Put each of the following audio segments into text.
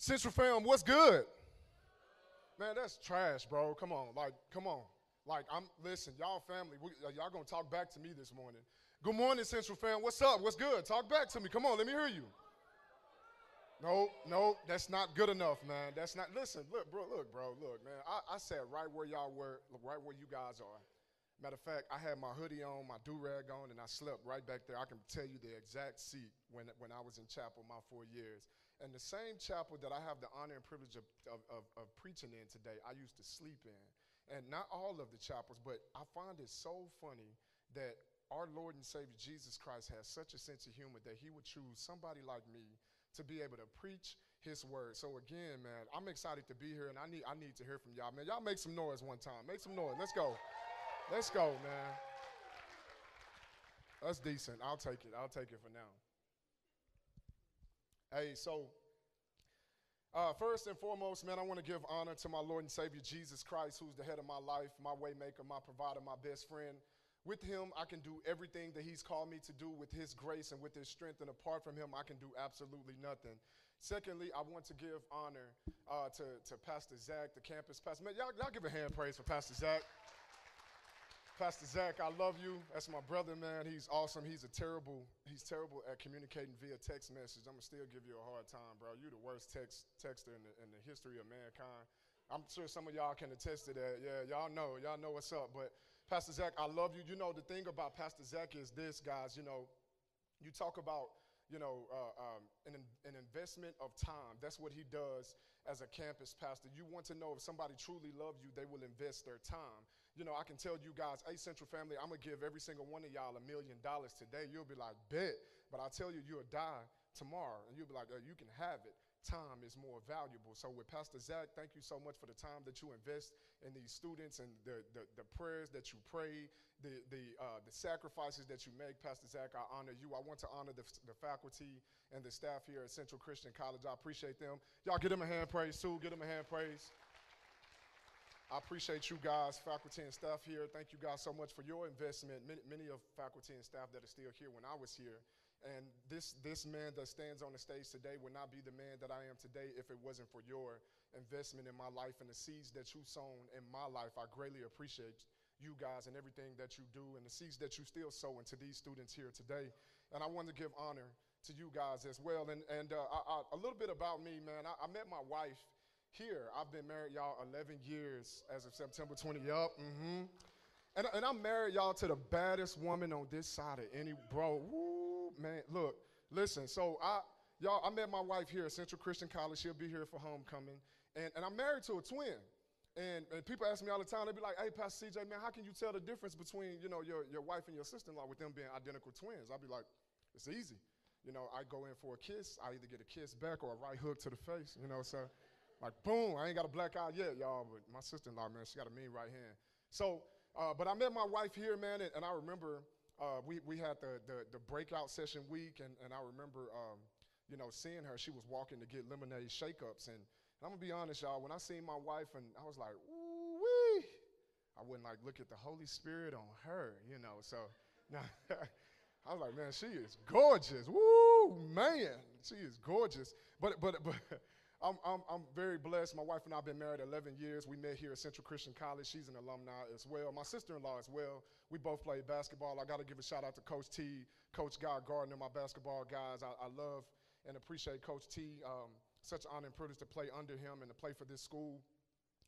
Central fam, what's good? Man, that's trash, bro. Come on, like, come on. Like, I'm listen, y'all family. We, y'all gonna talk back to me this morning. Good morning, Central fam. What's up? What's good? Talk back to me. Come on, let me hear you. No, no, that's not good enough, man. That's not. Listen, look, bro, look, bro, look, man. I, I sat right where y'all were, right where you guys are. Matter of fact, I had my hoodie on, my do rag on, and I slept right back there. I can tell you the exact seat when when I was in chapel my four years. And the same chapel that I have the honor and privilege of, of, of, of preaching in today, I used to sleep in. And not all of the chapels, but I find it so funny that our Lord and Savior Jesus Christ has such a sense of humor that he would choose somebody like me to be able to preach his word. So again, man, I'm excited to be here and I need I need to hear from y'all. Man, y'all make some noise one time. Make some noise. Let's go. Let's go, man. That's decent. I'll take it. I'll take it for now. Hey, so uh, first and foremost, man, I want to give honor to my Lord and Savior Jesus Christ, who's the head of my life, my waymaker, my provider, my best friend. With him, I can do everything that he's called me to do with his grace and with his strength, and apart from him, I can do absolutely nothing. Secondly, I want to give honor uh, to, to Pastor Zach, the campus pastor. Man, y'all, y'all give a hand praise for Pastor Zach. Pastor Zach, I love you. That's my brother, man. He's awesome. He's a terrible, he's terrible at communicating via text message. I'm gonna still give you a hard time, bro. You're the worst text texter in the, in the history of mankind. I'm sure some of y'all can attest to that. Yeah, y'all know, y'all know what's up. But Pastor Zach, I love you. You know, the thing about Pastor Zach is this, guys. You know, you talk about you know, uh, um, an, an investment of time. That's what he does as a campus pastor. You want to know if somebody truly loves you, they will invest their time you know, I can tell you guys, A Central family, I'm gonna give every single one of y'all a million dollars today. You'll be like, bet. But I'll tell you, you'll die tomorrow. And you'll be like, oh, you can have it. Time is more valuable. So with Pastor Zach, thank you so much for the time that you invest in these students and the, the, the prayers that you pray, the, the, uh, the sacrifices that you make. Pastor Zach, I honor you. I want to honor the, the faculty and the staff here at Central Christian College. I appreciate them. Y'all give them a hand praise too. Give them a hand praise. I appreciate you guys, faculty and staff here. Thank you guys so much for your investment. Many, many of faculty and staff that are still here when I was here. And this, this man that stands on the stage today would not be the man that I am today if it wasn't for your investment in my life and the seeds that you've sown in my life. I greatly appreciate you guys and everything that you do and the seeds that you still sow into these students here today. And I want to give honor to you guys as well. And, and uh, I, I, a little bit about me, man. I, I met my wife here. I've been married, y'all, 11 years as of September 20. Yup, mm-hmm. And, and I'm married, y'all, to the baddest woman on this side of any, bro. Woo, man, look, listen. So I, y'all, I met my wife here at Central Christian College. She'll be here for homecoming. And, and I'm married to a twin. And, and people ask me all the time, they be like, hey, Pastor CJ, man, how can you tell the difference between, you know, your, your wife and your sister-in-law with them being identical twins? I'll be like, it's easy. You know, I go in for a kiss, I either get a kiss back or a right hook to the face, you know, so like, boom, I ain't got a black eye yet, y'all, but my sister-in-law, man, she got a mean right hand. So, uh, but I met my wife here, man, and, and I remember uh, we, we had the, the, the, breakout session week, and, and I remember, um, you know, seeing her. She was walking to get lemonade shake-ups, and, and I'm gonna be honest, y'all, when I seen my wife, and I was like, ooh wee, I wouldn't like look at the Holy Spirit on her, you know. So, now, I was like, man, she is gorgeous. Woo, man, she is gorgeous. But but but I'm, I'm, I'm very blessed. My wife and I have been married 11 years. We met here at Central Christian College. She's an alumni as well. My sister in law as well. We both played basketball. I got to give a shout out to Coach T, Coach Guy Gardner, my basketball guys. I, I love and appreciate Coach T. Um, such an honor and privilege to play under him and to play for this school.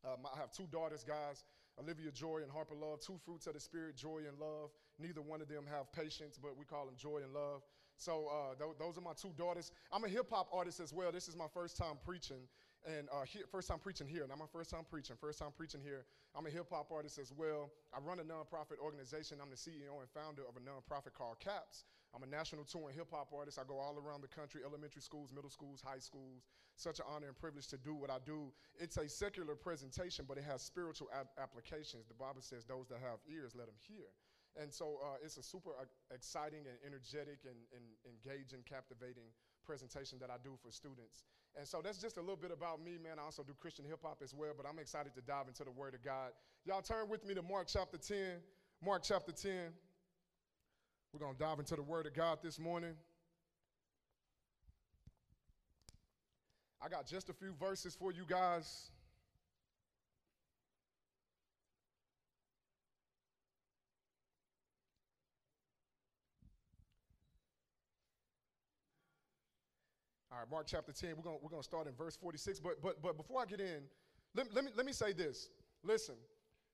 Um, I have two daughters, guys, Olivia Joy and Harper Love, two fruits of the Spirit, joy and love. Neither one of them have patience, but we call them joy and love. So uh, th- those are my two daughters. I'm a hip hop artist as well. This is my first time preaching, and uh, he- first time preaching here. Not my first time preaching. First time preaching here. I'm a hip hop artist as well. I run a nonprofit organization. I'm the CEO and founder of a nonprofit called CAPS. I'm a national touring hip hop artist. I go all around the country, elementary schools, middle schools, high schools. Such an honor and privilege to do what I do. It's a secular presentation, but it has spiritual ap- applications. The Bible says, "Those that have ears, let them hear." And so uh, it's a super uh, exciting and energetic and, and engaging, captivating presentation that I do for students. And so that's just a little bit about me, man. I also do Christian hip hop as well, but I'm excited to dive into the Word of God. Y'all turn with me to Mark chapter 10. Mark chapter 10. We're going to dive into the Word of God this morning. I got just a few verses for you guys. Right, Mark chapter 10, we're going we're gonna start in verse 46. But, but, but before I get in, let, let, me, let me say this. Listen,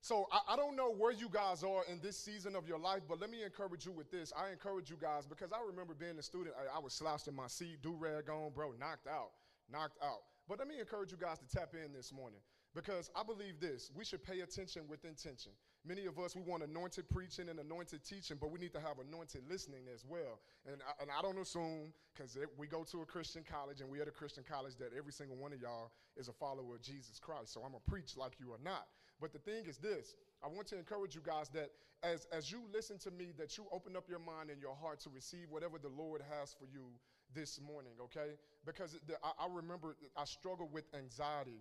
so I, I, don't know where you guys are in this season of your life, but let me encourage you with this. I encourage you guys because I remember being a student, I, I was slouched in my seat, do rag on, bro, knocked out, knocked out. But let me encourage you guys to tap in this morning because I believe this we should pay attention with intention. Many of us, we want anointed preaching and anointed teaching, but we need to have anointed listening as well. And I, and I don't assume, because we go to a Christian college and we at a Christian college, that every single one of y'all is a follower of Jesus Christ. So I'm going to preach like you are not. But the thing is this I want to encourage you guys that as, as you listen to me, that you open up your mind and your heart to receive whatever the Lord has for you this morning, okay? Because the, I, I remember I struggled with anxiety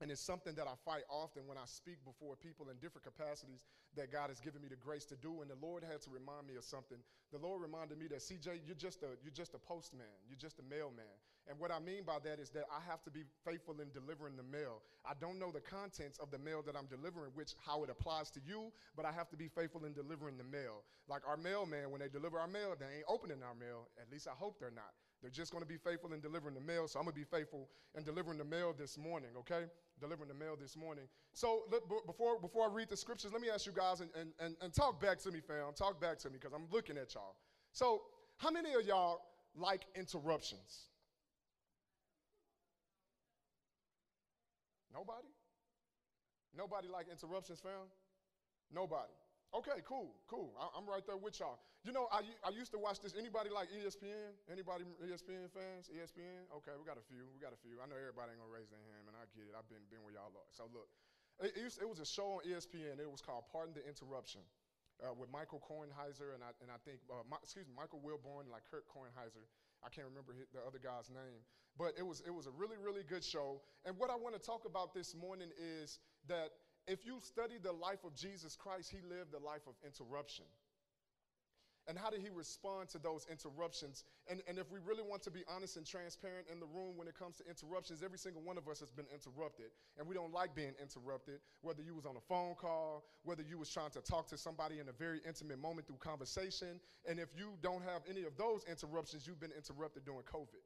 and it's something that I fight often when I speak before people in different capacities that God has given me the grace to do. And the Lord had to remind me of something. The Lord reminded me that CJ, you're just a you're just a postman. You're just a mailman. And what I mean by that is that I have to be faithful in delivering the mail. I don't know the contents of the mail that I'm delivering, which how it applies to you, but I have to be faithful in delivering the mail. Like our mailman, when they deliver our mail, they ain't opening our mail. At least I hope they're not. They're just going to be faithful in delivering the mail. So I'm to be faithful in delivering the mail this morning, okay? Delivering the mail this morning. So look, before, before I read the scriptures, let me ask you guys and, and, and, and talk back to me, fam. Talk back to me because I'm looking at y'all. So, how many of y'all like interruptions? Nobody? Nobody like interruptions, fam? Nobody. Okay, cool, cool. I, am right there with y'all. You know, I, I used to watch this. Anybody like ESPN? Anybody ESPN fans? ESPN? Okay, we got a few. We got a few. I know everybody ain't gonna raise their hand, and I get it. I've been been where y'all are. So look, it, it, it was a show on ESPN. It was called Pardon the Interruption. Uh, with Michael Kornheiser and I, and I think, uh, my, excuse me, Michael Wilbon, like Kurt Kornheiser. I can't remember the other guy's name, but it was, it was a really, really good show. And what I want to talk about this morning is that if you study the life of Jesus Christ, he lived a life of interruption. And how did he respond to those interruptions? And, and if we really want to be honest and transparent in the room when it comes to interruptions, every single one of us has been interrupted. And we don't like being interrupted, whether you was on a phone call, whether you was trying to talk to somebody in a very intimate moment through conversation. And if you don't have any of those interruptions, you've been interrupted during COVID.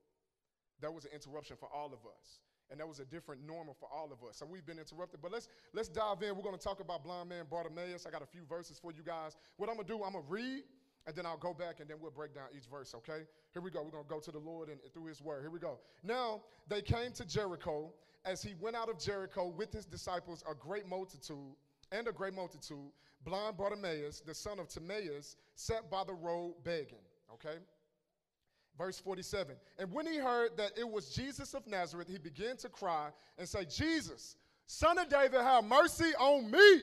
That was an interruption for all of us and that was a different normal for all of us. So we've been interrupted. But let's let's dive in. We're going to talk about blind man Bartimaeus. I got a few verses for you guys. What I'm going to do, I'm going to read, and then I'll go back, and then we'll break down each verse. Okay? Here we go. We're going to go to the Lord and, and through His Word. Here we go. Now they came to Jericho. As he went out of Jericho with his disciples, a great multitude and a great multitude, blind Bartimaeus, the son of Timaeus, sat by the road begging. Okay? Verse 47. And when he heard that it was Jesus of Nazareth, he began to cry and say, Jesus, son of David, have mercy on me.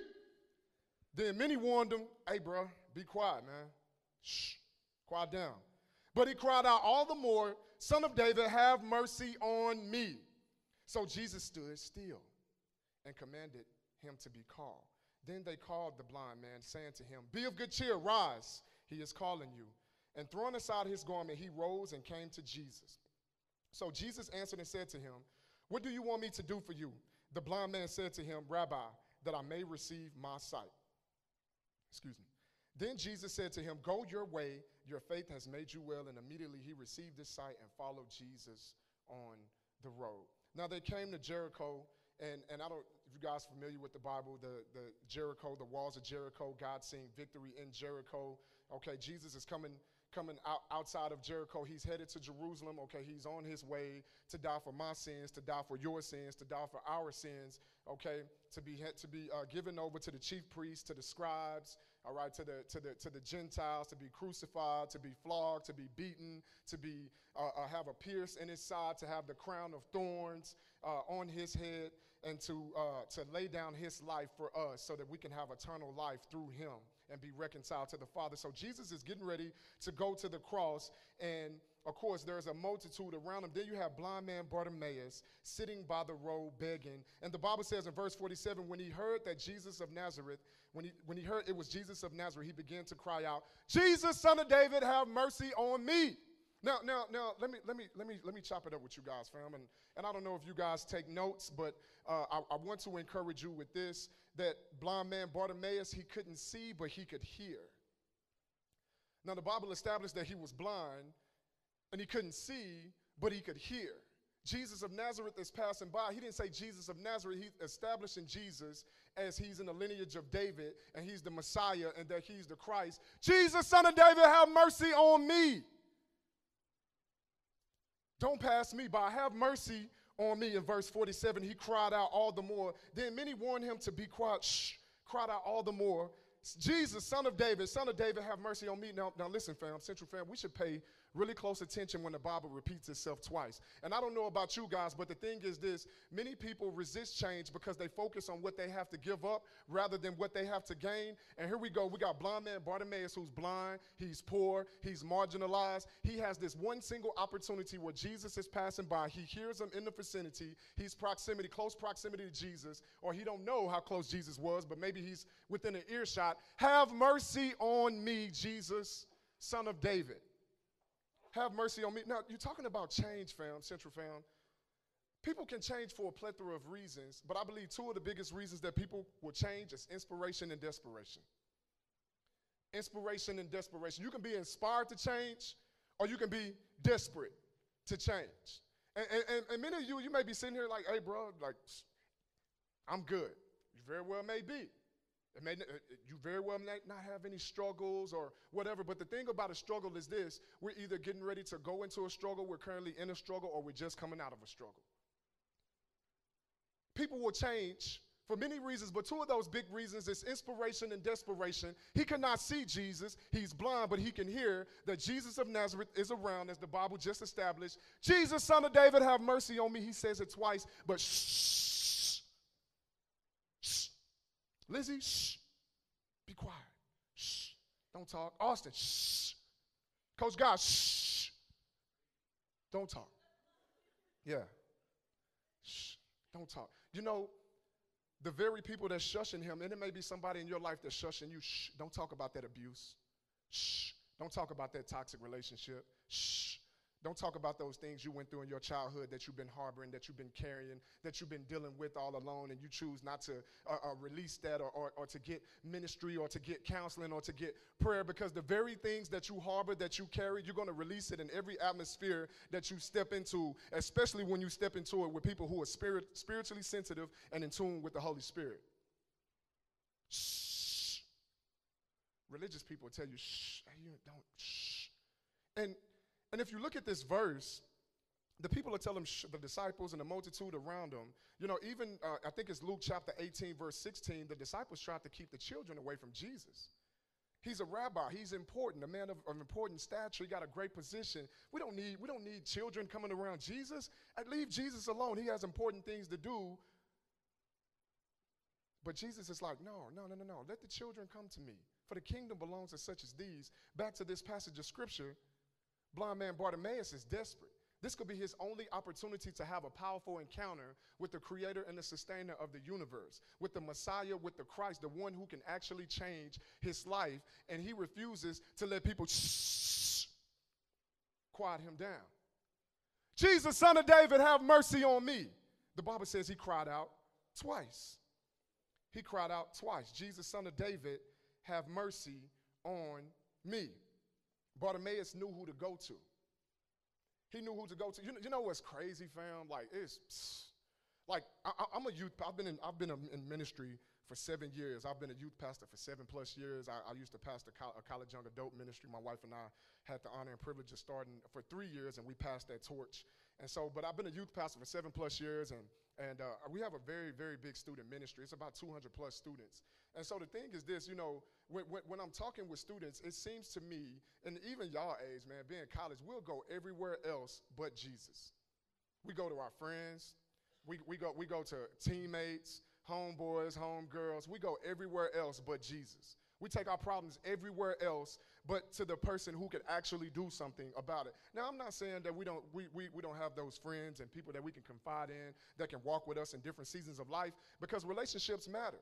Then many warned him, Hey, bro, be quiet, man. Shh, quiet down. But he cried out all the more, Son of David, have mercy on me. So Jesus stood still and commanded him to be called. Then they called the blind man, saying to him, Be of good cheer, rise, he is calling you. And throwing aside his garment, he rose and came to Jesus. So Jesus answered and said to him, What do you want me to do for you? The blind man said to him, Rabbi, that I may receive my sight. Excuse me. Then Jesus said to him, Go your way, your faith has made you well. And immediately he received his sight and followed Jesus on the road. Now they came to Jericho, and, and I don't, if you guys familiar with the Bible, the, the Jericho, the walls of Jericho, God seeing victory in Jericho. Okay, Jesus is coming coming out outside of Jericho. He's headed to Jerusalem. Okay, he's on his way to die for my sins, to die for your sins, to die for our sins. Okay, to be to be uh, given over to the chief priests, to the scribes. All right, to the to the to the Gentiles, to be crucified, to be flogged, to be beaten, to be uh, uh, have a pierce in his side, to have the crown of thorns uh, on his head, and to uh, to lay down his life for us, so that we can have eternal life through him and be reconciled to the Father. So Jesus is getting ready to go to the cross, and of course, there's a multitude around him. Then you have blind man Bartimaeus sitting by the road begging. And the Bible says in verse 47 when he heard that Jesus of Nazareth, when he, when he heard it was Jesus of Nazareth, he began to cry out, Jesus, son of David, have mercy on me. Now, now, now, let me, let me, let me, let me chop it up with you guys, fam. And, and I don't know if you guys take notes, but uh, I, I want to encourage you with this: that blind man Bartimaeus, he couldn't see, but he could hear. Now, the Bible established that he was blind, and he couldn't see, but he could hear. Jesus of Nazareth is passing by. He didn't say Jesus of Nazareth. He's establishing Jesus as he's in the lineage of David and he's the Messiah and that he's the Christ. Jesus, son of David, have mercy on me. Don't pass me by. Have mercy on me. In verse 47, he cried out all the more. Then many warned him to be quiet. Shh, cried out all the more. Jesus, son of David, son of David, have mercy on me. Now, now listen, fam, Central fam, we should pay really close attention when the Bible repeats itself twice. And I don't know about you guys, but the thing is this many people resist change because they focus on what they have to give up rather than what they have to gain. And here we go. We got blind man Bartimaeus who's blind, he's poor, he's marginalized. He has this one single opportunity where Jesus is passing by. He hears him in the vicinity. He's proximity, close proximity to Jesus, or he don't know how close Jesus was, but maybe he's within an earshot. Have mercy on me, Jesus, son of David. Have mercy on me. Now, you're talking about change, fam, Central fam. People can change for a plethora of reasons, but I believe two of the biggest reasons that people will change is inspiration and desperation. Inspiration and desperation. You can be inspired to change, or you can be desperate to change. And, and, and many of you, you may be sitting here like, hey, bro, like, I'm good. You very well may be. It may, uh, you very well may not have any struggles or whatever, but the thing about a struggle is this we're either getting ready to go into a struggle, we're currently in a struggle, or we're just coming out of a struggle. People will change for many reasons, but two of those big reasons is inspiration and desperation. He cannot see Jesus, he's blind, but he can hear that Jesus of Nazareth is around, as the Bible just established. Jesus, son of David, have mercy on me. He says it twice, but shh Lizzie, shh. Be quiet. Shh. Don't talk. Austin, shh. Coach God, shh. Don't talk. Yeah. Shh. Don't talk. You know, the very people that's shushing him, and it may be somebody in your life that's shushing you, shh. Don't talk about that abuse. Shh. Don't talk about that toxic relationship. Shh. Don't talk about those things you went through in your childhood that you've been harboring, that you've been carrying, that you've been dealing with all alone, and you choose not to uh, uh, release that or, or, or to get ministry or to get counseling or to get prayer because the very things that you harbor, that you carry, you're going to release it in every atmosphere that you step into, especially when you step into it with people who are spirit, spiritually sensitive and in tune with the Holy Spirit. Shh. Religious people tell you, shh, you don't, shh. And and if you look at this verse, the people are telling the disciples and the multitude around them, you know, even uh, I think it's Luke chapter 18, verse 16, the disciples tried to keep the children away from Jesus. He's a rabbi. He's important, a man of, of, important stature. He got a great position. We don't need we don't need children coming around Jesus. And leave Jesus alone. He has important things to do. But Jesus is like, no, no, no, no, no. Let the children come to me. For the kingdom belongs to such as these. Back to this passage of scripture. Blind man Bartimaeus is desperate. This could be his only opportunity to have a powerful encounter with the creator and the sustainer of the universe, with the Messiah, with the Christ, the one who can actually change his life. And he refuses to let people shh, quiet him down. Jesus, son of David, have mercy on me. The Bible says he cried out twice. He cried out twice. Jesus, son of David, have mercy on me. Bartimaeus knew who to go to. He knew who to go to. You know, you know what's crazy, fam? Like it's like I, am a youth. I've been in I've been in ministry for seven years. I've been a youth pastor for seven plus years. I, I used to pastor a college young adult ministry. My wife and I had the honor and privilege of starting for three years, and we passed that torch. And so, but I've been a youth pastor for seven plus years, and and uh, we have a very, very big student ministry. It's about 200 plus students. And so the thing is this, you know, when, when, when, I'm talking with students, it seems to me, and even y'all age, man, being college, we'll go everywhere else but Jesus. We go to our friends, we, we, go, we go to teammates, homeboys, homegirls, we go everywhere else but Jesus. We take our problems everywhere else but to the person who could actually do something about it. Now, I'm not saying that we don't, we, we, we don't have those friends and people that we can confide in that can walk with us in different seasons of life because relationships matter.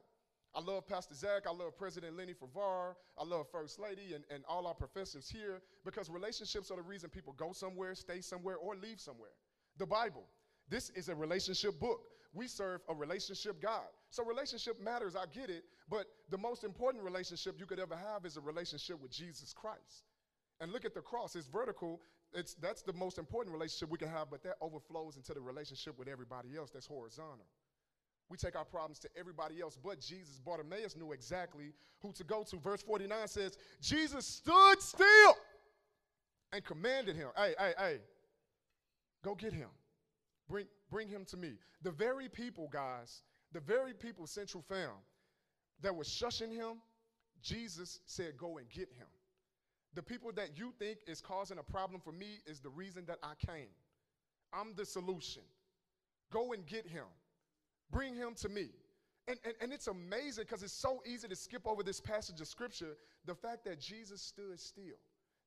I love Pastor Zach. I love President Lenny Favar. I love First Lady and, and all our professors here because relationships are the reason people go somewhere, stay somewhere, or leave somewhere. The Bible. This is a relationship book. We serve a relationship God. So relationship matters, I get it, but the most important relationship you could ever have is a relationship with Jesus Christ. And look at the cross, it's vertical. It's that's the most important relationship we can have, but that overflows into the relationship with everybody else that's horizontal. We take our problems to everybody else but Jesus. Bartimaeus knew exactly who to go to. Verse 49 says, Jesus stood still and commanded him, Hey, hey, hey, go get him. Bring, bring him to me. The very people, guys, the very people Central found that was shushing him, Jesus said, Go and get him. The people that you think is causing a problem for me is the reason that I came. I'm the solution. Go and get him. Bring him to me. And, and, and it's amazing because it's so easy to skip over this passage of scripture the fact that Jesus stood still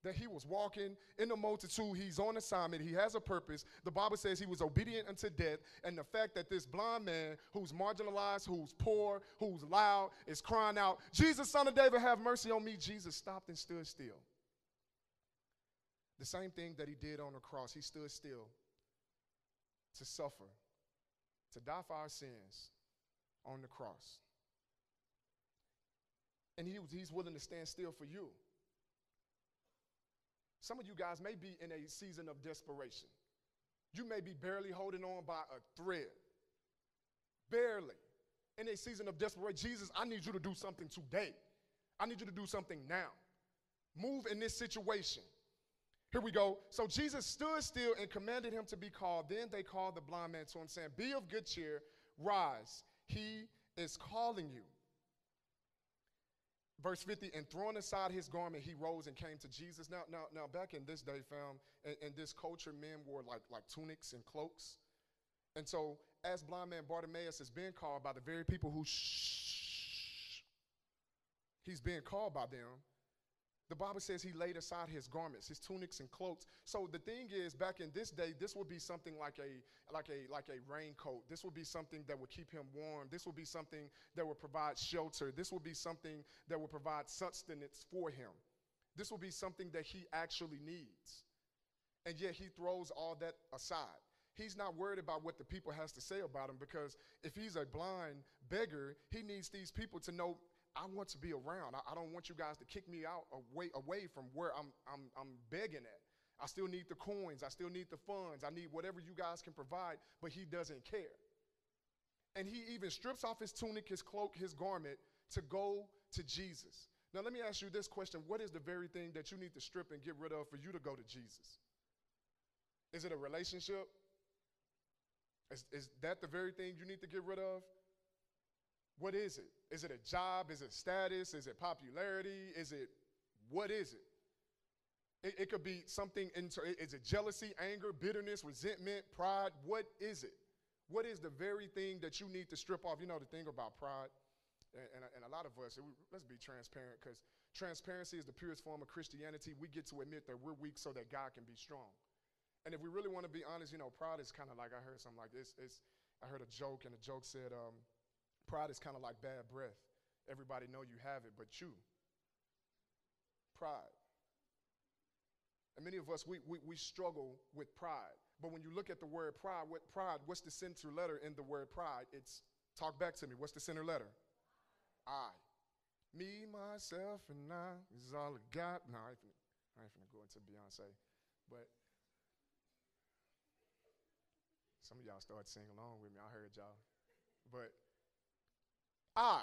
that he was walking in the multitude. He's on assignment. He has a purpose. The Bible says he was obedient unto death. And the fact that this blind man who's marginalized, who's poor, who's loud, is crying out, Jesus, son of David, have mercy on me. Jesus stopped and stood still. The same thing that he did on the cross. He stood still to suffer, to die for our sins on the cross. And he, he's willing to stand still for you. Some of you guys may be in a season of desperation. You may be barely holding on by a thread. Barely. In a season of desperation. Jesus, I need you to do something today. I need you to do something now. Move in this situation. Here we go. So Jesus stood still and commanded him to be called. Then they called the blind man to him, saying, Be of good cheer, rise. He is calling you. Verse 50, and throwing aside his garment, he rose and came to Jesus. Now, now, now back in this day, fam, in, in this culture, men wore like, like tunics and cloaks. And so, as blind man Bartimaeus is being called by the very people who shh, he's being called by them. The Bible says he laid aside his garments, his tunics and cloaks. So the thing is, back in this day, this would be something like a like a like a raincoat. This would be something that would keep him warm. This would be something that would provide shelter. This would be something that would provide sustenance for him. This would be something that he actually needs. And yet he throws all that aside. He's not worried about what the people has to say about him because if he's a blind beggar, he needs these people to know I want to be around. I, I, don't want you guys to kick me out away, away from where I'm, I'm, I'm begging at. I still need the coins. I still need the funds. I need whatever you guys can provide, but he doesn't care. And he even strips off his tunic, his cloak, his garment to go to Jesus. Now, let me ask you this question What is the very thing that you need to strip and get rid of for you to go to Jesus? Is it a relationship? Is, is that the very thing you need to get rid of? What is it? Is it a job? Is it status? Is it popularity? Is it what is it? It, it could be something, into, is it jealousy, anger, bitterness, resentment, pride? What is it? What is the very thing that you need to strip off? You know, the thing about pride, and, and, and a lot of us, let's be transparent because transparency is the purest form of Christianity. We get to admit that we're weak so that God can be strong. And if we really want to be honest, you know, pride is kind of like I heard something like this. It's, I heard a joke, and the joke said, um, Pride is kind of like bad breath. Everybody know you have it, but you. Pride. And many of us, we, we, we struggle with pride. But when you look at the word pride, what pride, what's the center letter in the word pride? It's, talk back to me, what's the center letter? I. Me, myself, and I is all I got. No, I ain't finna, I ain't finna go into Beyonce. But some of y'all started singing along with me. I heard y'all. But I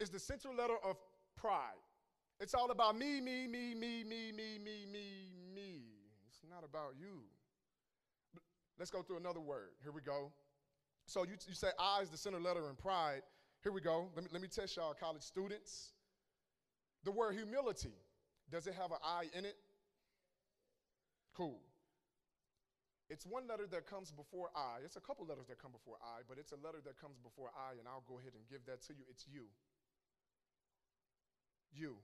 is the central letter of pride. It's all about me, me, me, me, me, me, me, me, me. It's not about you. Let's go through another word. Here we go. So you, you say I is the center letter in pride. Here we go. Let me, let me test y'all, college students. The word humility, does it have an I in it? Cool. It's one letter that comes before I. It's a couple letters that come before I, but it's a letter that comes before I, and I'll go ahead and give that to you. It's you. You.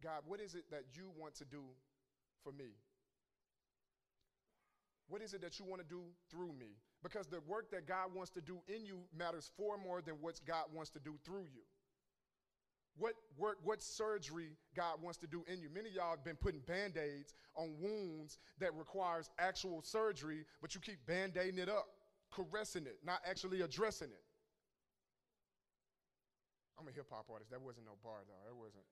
God, what is it that you want to do for me? What is it that you want to do through me? Because the work that God wants to do in you matters far more than what God wants to do through you. What work, what surgery God wants to do in you. Many of y'all have been putting band-aids on wounds that requires actual surgery, but you keep band-aiding it up, caressing it, not actually addressing it. I'm a hip-hop artist. That wasn't no bar, though. That wasn't.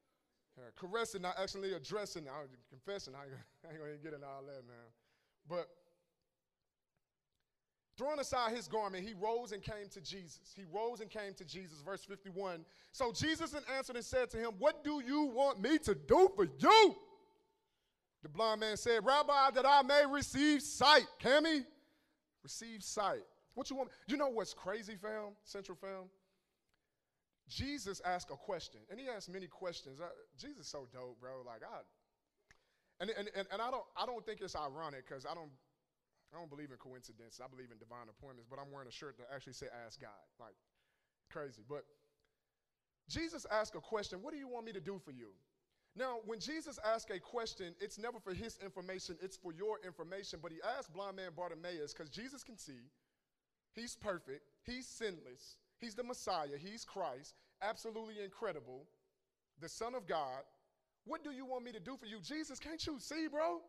Yeah, caressing, not actually addressing. I was confessing. I ain't, I ain't gonna get into all that, man. But Throwing aside his garment, he rose and came to Jesus. He rose and came to Jesus. Verse 51. So Jesus answered and said to him, What do you want me to do for you? The blind man said, Rabbi, that I may receive sight. Can he? Receive sight. What you want? You know what's crazy, fam? Central fam? Jesus asked a question, and he asked many questions. I, Jesus so dope, bro. Like I, and, and, and, and I don't I don't think it's ironic because I don't I don't believe in coincidences. I believe in divine appointments, but I'm wearing a shirt that actually say ask God. Like crazy. But Jesus asked a question, what do you want me to do for you? Now, when Jesus asked a question, it's never for his information, it's for your information. But he asked blind man Bartimaeus, because Jesus can see, he's perfect, he's sinless, he's the Messiah, he's Christ, absolutely incredible, the Son of God. What do you want me to do for you? Jesus, can't you see, bro?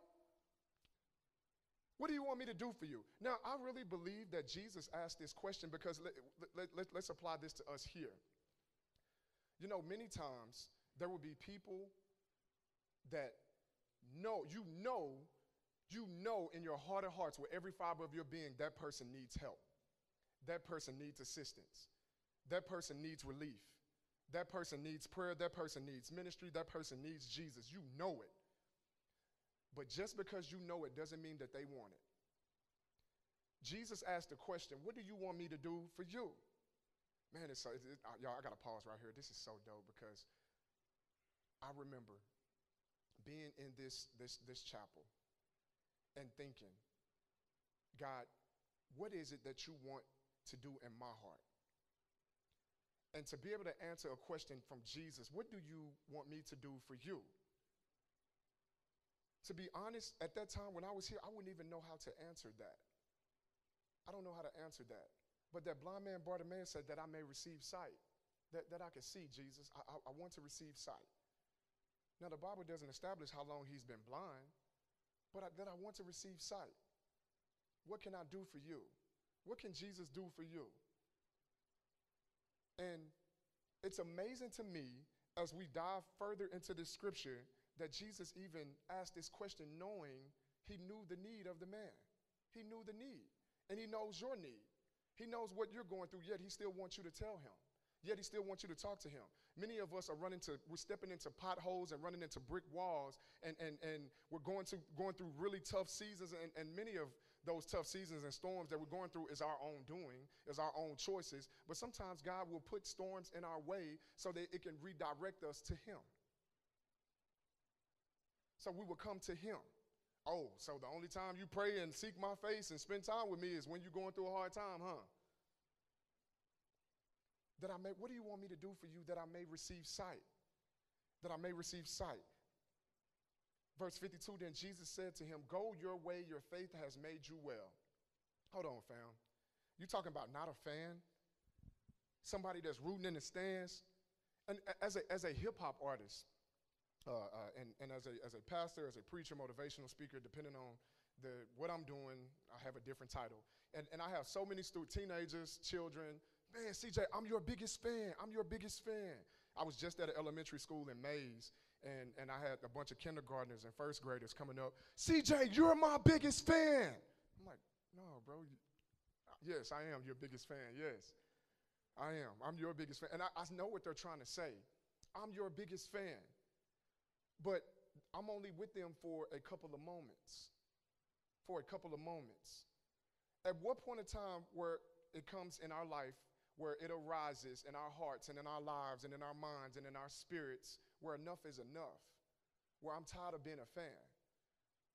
What do you want me to do for you? Now, I really believe that Jesus asked this question because let, let, let, let's apply this to us here. You know, many times there will be people that know, you know, you know in your heart of hearts, with every fiber of your being, that person needs help. That person needs assistance. That person needs relief. That person needs prayer. That person needs ministry. That person needs Jesus. You know it. But just because you know it doesn't mean that they want it. Jesus asked the question, What do you want me to do for you? Man, it's so, it, it, y'all, I got to pause right here. This is so dope because I remember being in this, this, this chapel and thinking, God, what is it that you want to do in my heart? And to be able to answer a question from Jesus, what do you want me to do for you? To be honest, at that time when I was here, I wouldn't even know how to answer that. I don't know how to answer that. But that blind man Bartimaeus said that I may receive sight, that, that I can see Jesus. I, I, I want to receive sight. Now, the Bible doesn't establish how long he's been blind, but I, that I want to receive sight. What can I do for you? What can Jesus do for you? And it's amazing to me as we dive further into this scripture that Jesus even asked this question knowing he knew the need of the man. He knew the need, and he knows your need. He knows what you're going through, yet he still wants you to tell him. Yet he still wants you to talk to him. Many of us are running to, we're stepping into potholes and running into brick walls, and, and, and we're going, to, going through really tough seasons, and, and many of those tough seasons and storms that we're going through is our own doing, is our own choices. But sometimes God will put storms in our way so that it can redirect us to him. So we will come to him. Oh, so the only time you pray and seek my face and spend time with me is when you're going through a hard time, huh? That I may, what do you want me to do for you that I may receive sight? That I may receive sight. Verse 52 Then Jesus said to him, Go your way, your faith has made you well. Hold on, fam. You talking about not a fan? Somebody that's rooting in the stands? And as a, as a hip hop artist, uh, uh, and, and as, a, as a pastor, as a preacher, motivational speaker, depending on the, what I'm doing, I have a different title. And, and I have so many students, teenagers, children. Man, CJ, I'm your biggest fan. I'm your biggest fan. I was just at an elementary school in Mays, and, and I had a bunch of kindergartners and first graders coming up. CJ, you're my biggest fan. I'm like, no, bro. Yes, I am your biggest fan. Yes, I am. I'm your biggest fan. And I, I know what they're trying to say. I'm your biggest fan. But I'm only with them for a couple of moments. For a couple of moments. At what point in time where it comes in our life where it arises in our hearts and in our lives and in our minds and in our spirits where enough is enough, where I'm tired of being a fan,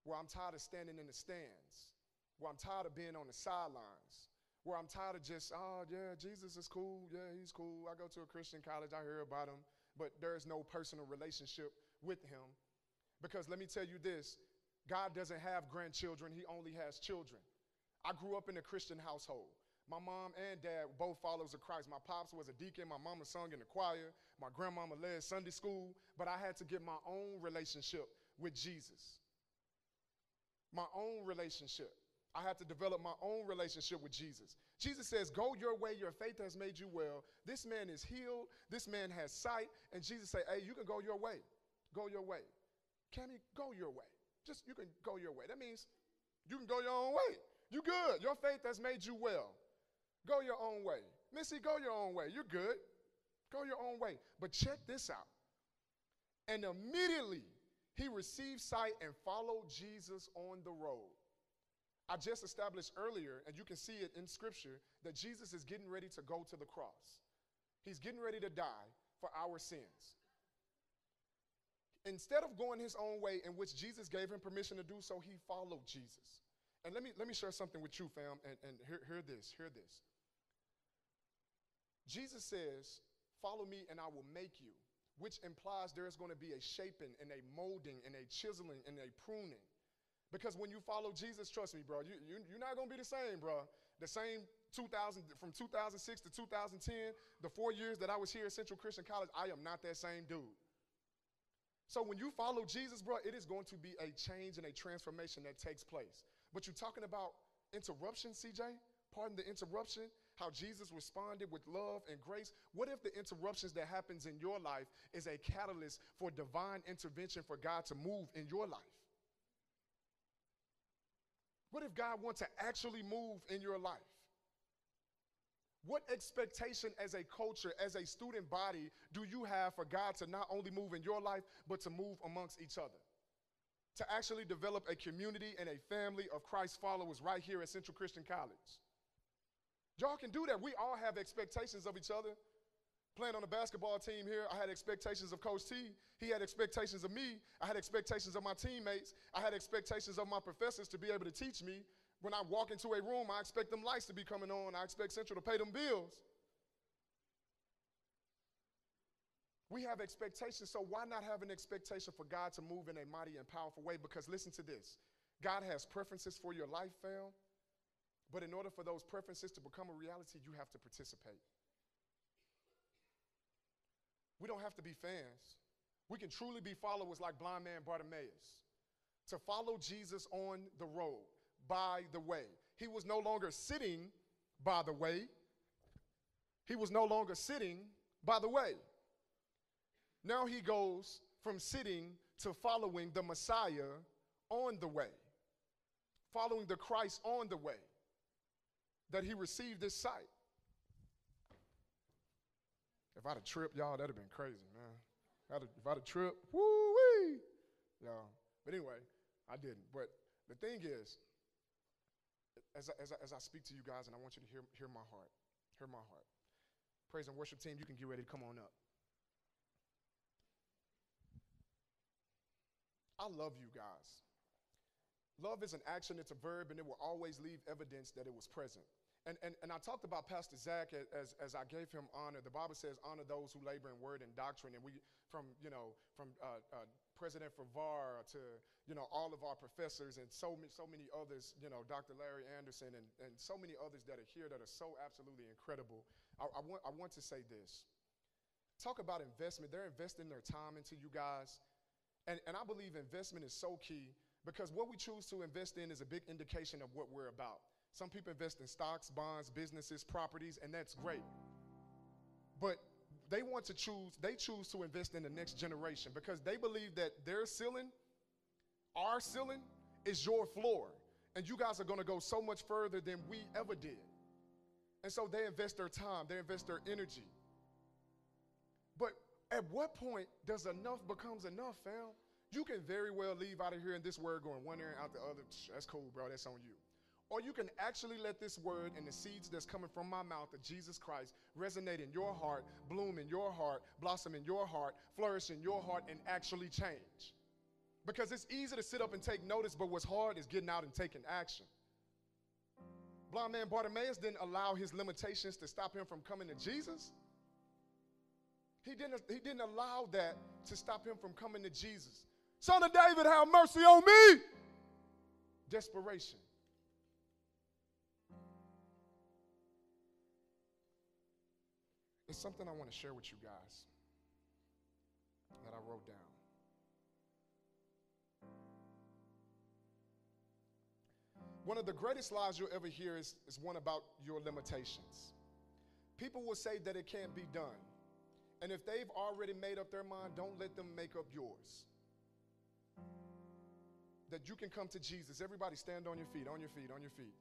where I'm tired of standing in the stands, where I'm tired of being on the sidelines, where I'm tired of just, oh, yeah, Jesus is cool. Yeah, he's cool. I go to a Christian college, I hear about him, but there's no personal relationship with him. Because let me tell you this God doesn't have grandchildren, he only has children. I grew up in a Christian household. My mom and dad both followers of Christ. My pops was a deacon. My mama sung in the choir. My grandmama led Sunday school. But I had to get my own relationship with Jesus. My own relationship. I had to develop my own relationship with Jesus. Jesus says, Go your way, your faith has made you well. This man is healed, this man has sight. And Jesus said, Hey, you can go your way. Go your way. He go your way? Just you can go your way. That means you can go your own way. You good. Your faith has made you well. Go your own way. Missy, go your own way. You're good. Go your own way. But check this out. And immediately he received sight and followed Jesus on the road. I just established earlier, and you can see it in scripture, that Jesus is getting ready to go to the cross. He's getting ready to die for our sins. Instead of going his own way, in which Jesus gave him permission to do so, he followed Jesus. And let me, let me share something with you, fam, and, and hear, hear this, hear this. Jesus says, Follow me and I will make you, which implies there is going to be a shaping and a molding and a chiseling and a pruning. Because when you follow Jesus, trust me, bro, you, you, you're not going to be the same, bro. The same 2000, from 2006 to 2010, the four years that I was here at Central Christian College, I am not that same dude. So when you follow Jesus, bro, it is going to be a change and a transformation that takes place. But you're talking about interruption, CJ? Pardon the interruption how Jesus responded with love and grace. What if the interruptions that happens in your life is a catalyst for divine intervention for God to move in your life? What if God wants to actually move in your life? What expectation as a culture, as a student body, do you have for God to not only move in your life, but to move amongst each other? To actually develop a community and a family of Christ followers right here at Central Christian College. Y'all can do that. We all have expectations of each other. Playing on the basketball team here, I had expectations of Coach T. He had expectations of me. I had expectations of my teammates. I had expectations of my professors to be able to teach me. When I walk into a room, I expect them lights to be coming on. I expect Central to pay them bills. We have expectations, so why not have an expectation for God to move in a mighty and powerful way? Because listen to this God has preferences for your life, fam. But in order for those preferences to become a reality, you have to participate. We don't have to be fans. We can truly be followers like blind man Bartimaeus. To follow Jesus on the road, by the way. He was no longer sitting by the way, he was no longer sitting by the way. Now he goes from sitting to following the Messiah on the way, following the Christ on the way that he received this sight. If I'd have tripped, y'all, that'd have been crazy, man. If I'd have tripped, woo wee, y'all. But anyway, I didn't. But the thing is, as I, as, I, as I speak to you guys, and I want you to hear, hear my heart, hear my heart. Praise and worship team, you can get ready to come on up. I love you guys. Love is an action, it's a verb, and it will always leave evidence that it was present. And, and, and I talked about Pastor Zach as, as I gave him honor. The Bible says, honor those who labor in word and doctrine. And we, from, you know, from uh, uh, President Favar to, you know, all of our professors and so many, so many others, you know, Dr. Larry Anderson and, and so many others that are here that are so absolutely incredible. I, I, want, I want to say this. Talk about investment. They're investing their time into you guys. And, and I believe investment is so key because what we choose to invest in is a big indication of what we're about. Some people invest in stocks, bonds, businesses, properties, and that's great. But they want to choose, they choose to invest in the next generation because they believe that their ceiling, our ceiling, is your floor. And you guys are to go so much further than we ever did. And so they invest their time, they invest their energy. But at what point does enough becomes enough, fam? You can very well leave out of here in this word going one ear and out the other. That's cool, bro. That's on you. Or you can actually let this word and the seeds that's coming from my mouth of Jesus Christ resonate in your heart, bloom in your heart, blossom in your heart, flourish in your heart, and actually change. Because it's easy to sit up and take notice, but what's hard is getting out and taking action. Blind man Bartimaeus didn't allow his limitations to stop him from coming to Jesus. He didn't, he didn't allow that to stop him from coming to Jesus. Son of David, have mercy on me. Desperation. It's something I want to share with you guys that I wrote down. One of the greatest lies you'll ever hear is, is one about your limitations. People will say that it can't be done. And if they've already made up their mind, don't let them make up yours. That you can come to Jesus. Everybody stand on your feet, on your feet, on your feet.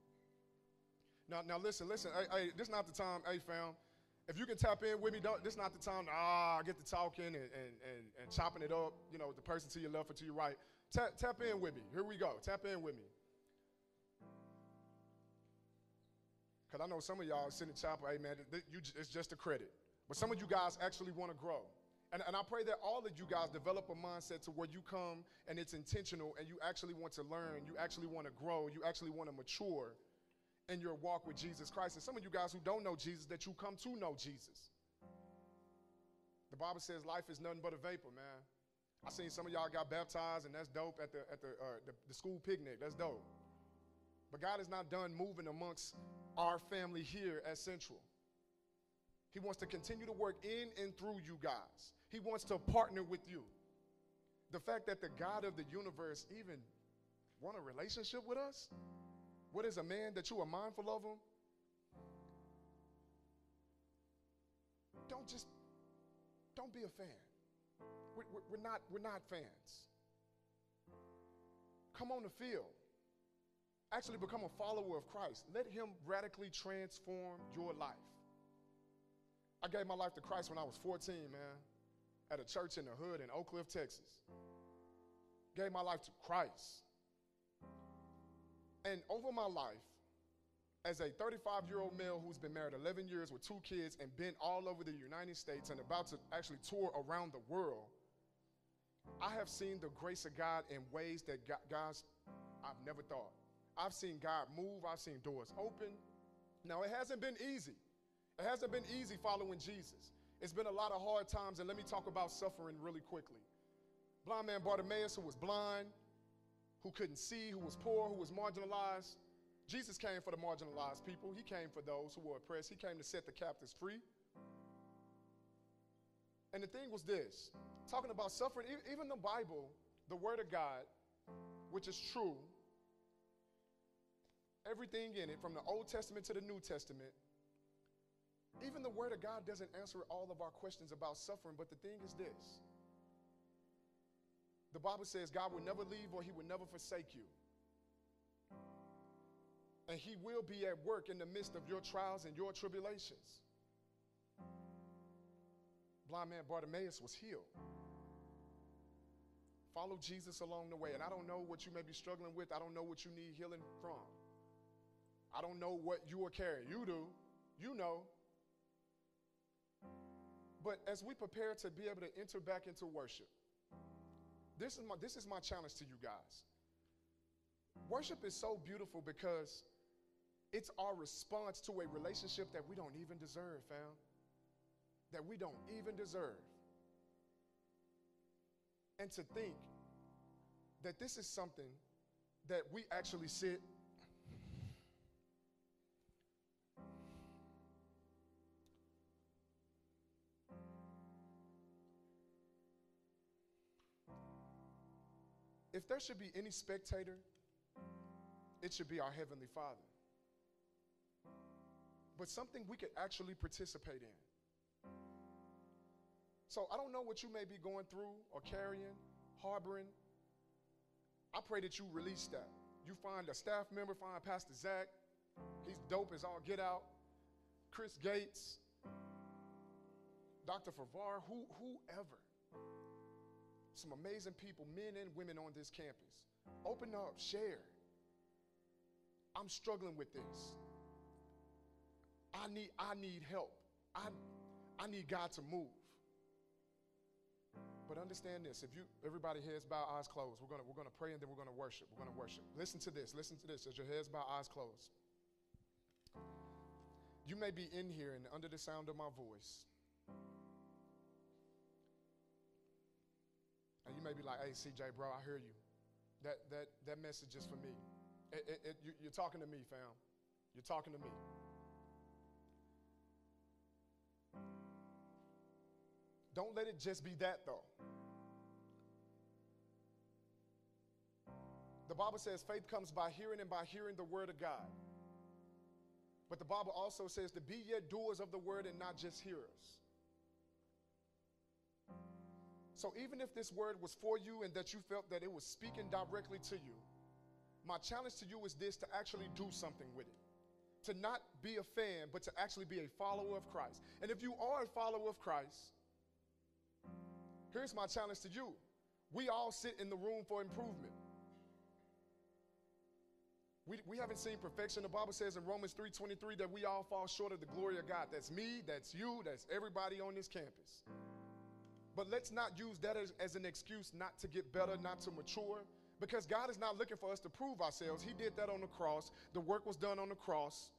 Now, now listen, listen. Hey, hey, this is not the time, hey fam. If you can tap in with me, don't, this is not the time to ah, get to talking and, and, and, and chopping it up, you know, with the person to your left or to your right. Tap, tap in with me. Here we go. Tap in with me. Because I know some of y'all sitting in chapel, hey man, you, it's just a credit. But some of you guys actually want to grow. And, and I pray that all of you guys develop a mindset to where you come and it's intentional and you actually want to learn, you actually want to grow, you actually want to mature in your walk with Jesus Christ. And some of you guys who don't know Jesus, that you come to know Jesus. The Bible says life is nothing but a vapor, man. I seen some of y'all got baptized, and that's dope at the at the, uh, the, the school picnic. That's dope. But God is not done moving amongst our family here at Central. He wants to continue to work in and through you guys. He wants to partner with you. The fact that the God of the universe even want a relationship with us? What is a man that you are mindful of him? Don't just, don't be a fan. We're, we're, not, we're not fans. Come on the field actually become a follower of Christ. Let Him radically transform your life. I gave my life to Christ when I was 14, man, at a church in the hood in Oak Cliff, Texas. Gave my life to Christ. And over my life, as a 35 year old male who's been married 11 years with two kids and been all over the United States and about to actually tour around the world, I have seen the grace of God in ways that guys I've never thought. I've seen God move, I've seen doors open. Now, it hasn't been easy. It hasn't been easy following Jesus. It's been a lot of hard times, and let me talk about suffering really quickly. Blind man Bartimaeus, who was blind, who couldn't see, who was poor, who was marginalized. Jesus came for the marginalized people. He came for those who were oppressed. He came to set the captives free. And the thing was this talking about suffering, even the Bible, the Word of God, which is true, everything in it, from the Old Testament to the New Testament, even the Word of God doesn't answer all of our questions about suffering, but the thing is this the Bible says God will never leave or He will never forsake you. And He will be at work in the midst of your trials and your tribulations. Blind man Bartimaeus was healed. Follow Jesus along the way. And I don't know what you may be struggling with, I don't know what you need healing from. I don't know what you are carrying. You do. You know. But as we prepare to be able to enter back into worship, this is my, this is my challenge to you guys. Worship is so beautiful because it's our response to a relationship that we don't even deserve, fam. That we don't even deserve. And to think that this is something that we actually sit if there should be any spectator, it should be our Heavenly Father. But something we could actually participate in. So I don't know what you may be going through or carrying, harboring. I pray that you release that. You find a staff member, find Pastor Zach. He's dope as all get out. Chris Gates, Dr. Favar, who, whoever some amazing people, men and women on this campus. Open up, share. I'm struggling with this. I need, I need help. I, I need God to move. But understand this: if you, everybody heads bow, eyes closed, we're gonna we're gonna pray and then we're gonna worship. We're gonna worship. Listen to this. Listen to this. As your heads bow, eyes closed. You may be in here and under the sound of my voice. And you may be like, hey, CJ, bro, I hear you. That, that, that message is for me. It, it, it, you, you're talking to me, fam. You're talking to me. Don't let it just be that, though. The Bible says faith comes by hearing and by hearing the word of God. But the Bible also says to be yet doers of the word and not just hearers. So even if this word was for you and that you felt that it was speaking directly to you, my challenge to you is this to actually do something with it. To not be a fan, but to actually be a follower of Christ. And if you are a follower of Christ, here's my challenge to you. We all sit in the room for improvement. We, we haven't seen perfection. The Bible says in Romans 3:23 that we all fall short of the glory of God. That's me, that's you, that's everybody on this campus. But let's not use that as, as an excuse not to get better, not to mature, because God is not looking for us to prove ourselves. He did that on the cross. The work was done on the cross.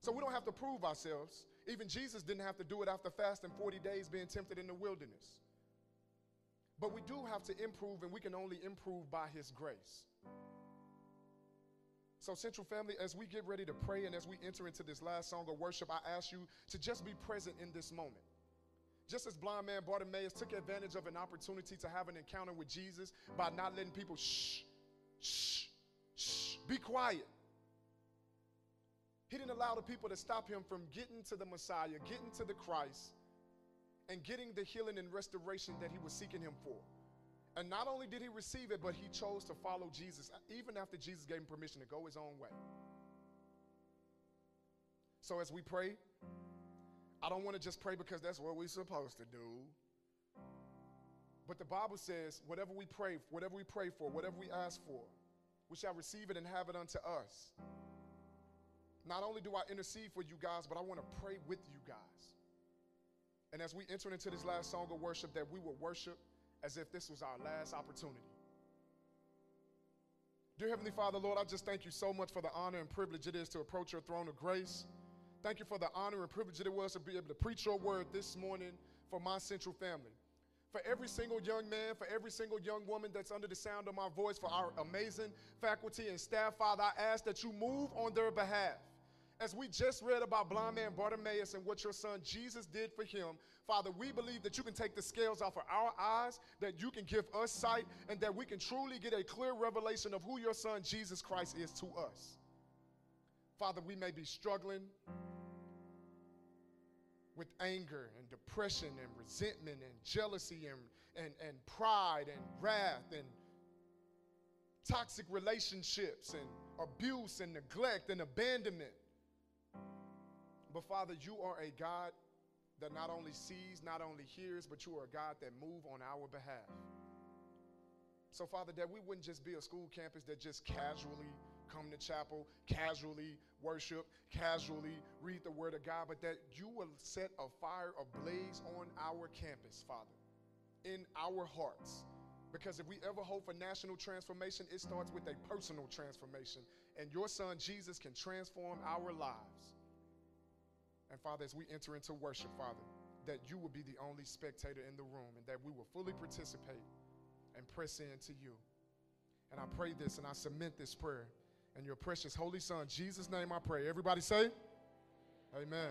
So we don't have to prove ourselves. Even Jesus didn't have to do it after fasting 40 days being tempted in the wilderness. But we do have to improve, and we can only improve by His grace. So, Central Family, as we get ready to pray and as we enter into this last song of worship, I ask you to just be present in this moment. Just as blind man Bartimaeus took advantage of an opportunity to have an encounter with Jesus by not letting people shh, shh, shh, be quiet. He didn't allow the people to stop him from getting to the Messiah, getting to the Christ, and getting the healing and restoration that he was seeking him for. And not only did he receive it, but he chose to follow Jesus even after Jesus gave him permission to go his own way. So as we pray, I don't want to just pray because that's what we're supposed to do. But the Bible says, whatever we pray, whatever we pray for, whatever we ask for, we shall receive it and have it unto us. Not only do I intercede for you guys, but I want to pray with you guys. And as we enter into this last song of worship, that we will worship as if this was our last opportunity. Dear Heavenly Father, Lord, I just thank you so much for the honor and privilege it is to approach your throne of grace. Thank you for the honor and privilege that it was to be able to preach your word this morning for my central family. For every single young man, for every single young woman that's under the sound of my voice, for our amazing faculty and staff, Father, I ask that you move on their behalf. As we just read about blind man Bartimaeus and what your son Jesus did for him, Father, we believe that you can take the scales off of our eyes, that you can give us sight, and that we can truly get a clear revelation of who your son Jesus Christ is to us. Father, we may be struggling with anger and depression and resentment and jealousy and, and, and pride and wrath and toxic relationships and abuse and neglect and abandonment. But Father, you are a God that not only sees, not only hears, but you are a God that move on our behalf. So, Father, that we wouldn't just be a school campus that just casually come to chapel, casually worship, casually read the word of God, but that you will set a fire ablaze on our campus, Father, in our hearts. Because if we ever hope for national transformation, it starts with a personal transformation. And your son Jesus can transform our lives. And Father, as we enter into worship, Father, that you will be the only spectator in the room and that we will fully participate and press into you. And I pray this and I submit this prayer in your precious holy son, Jesus' name I pray. Everybody say, Amen.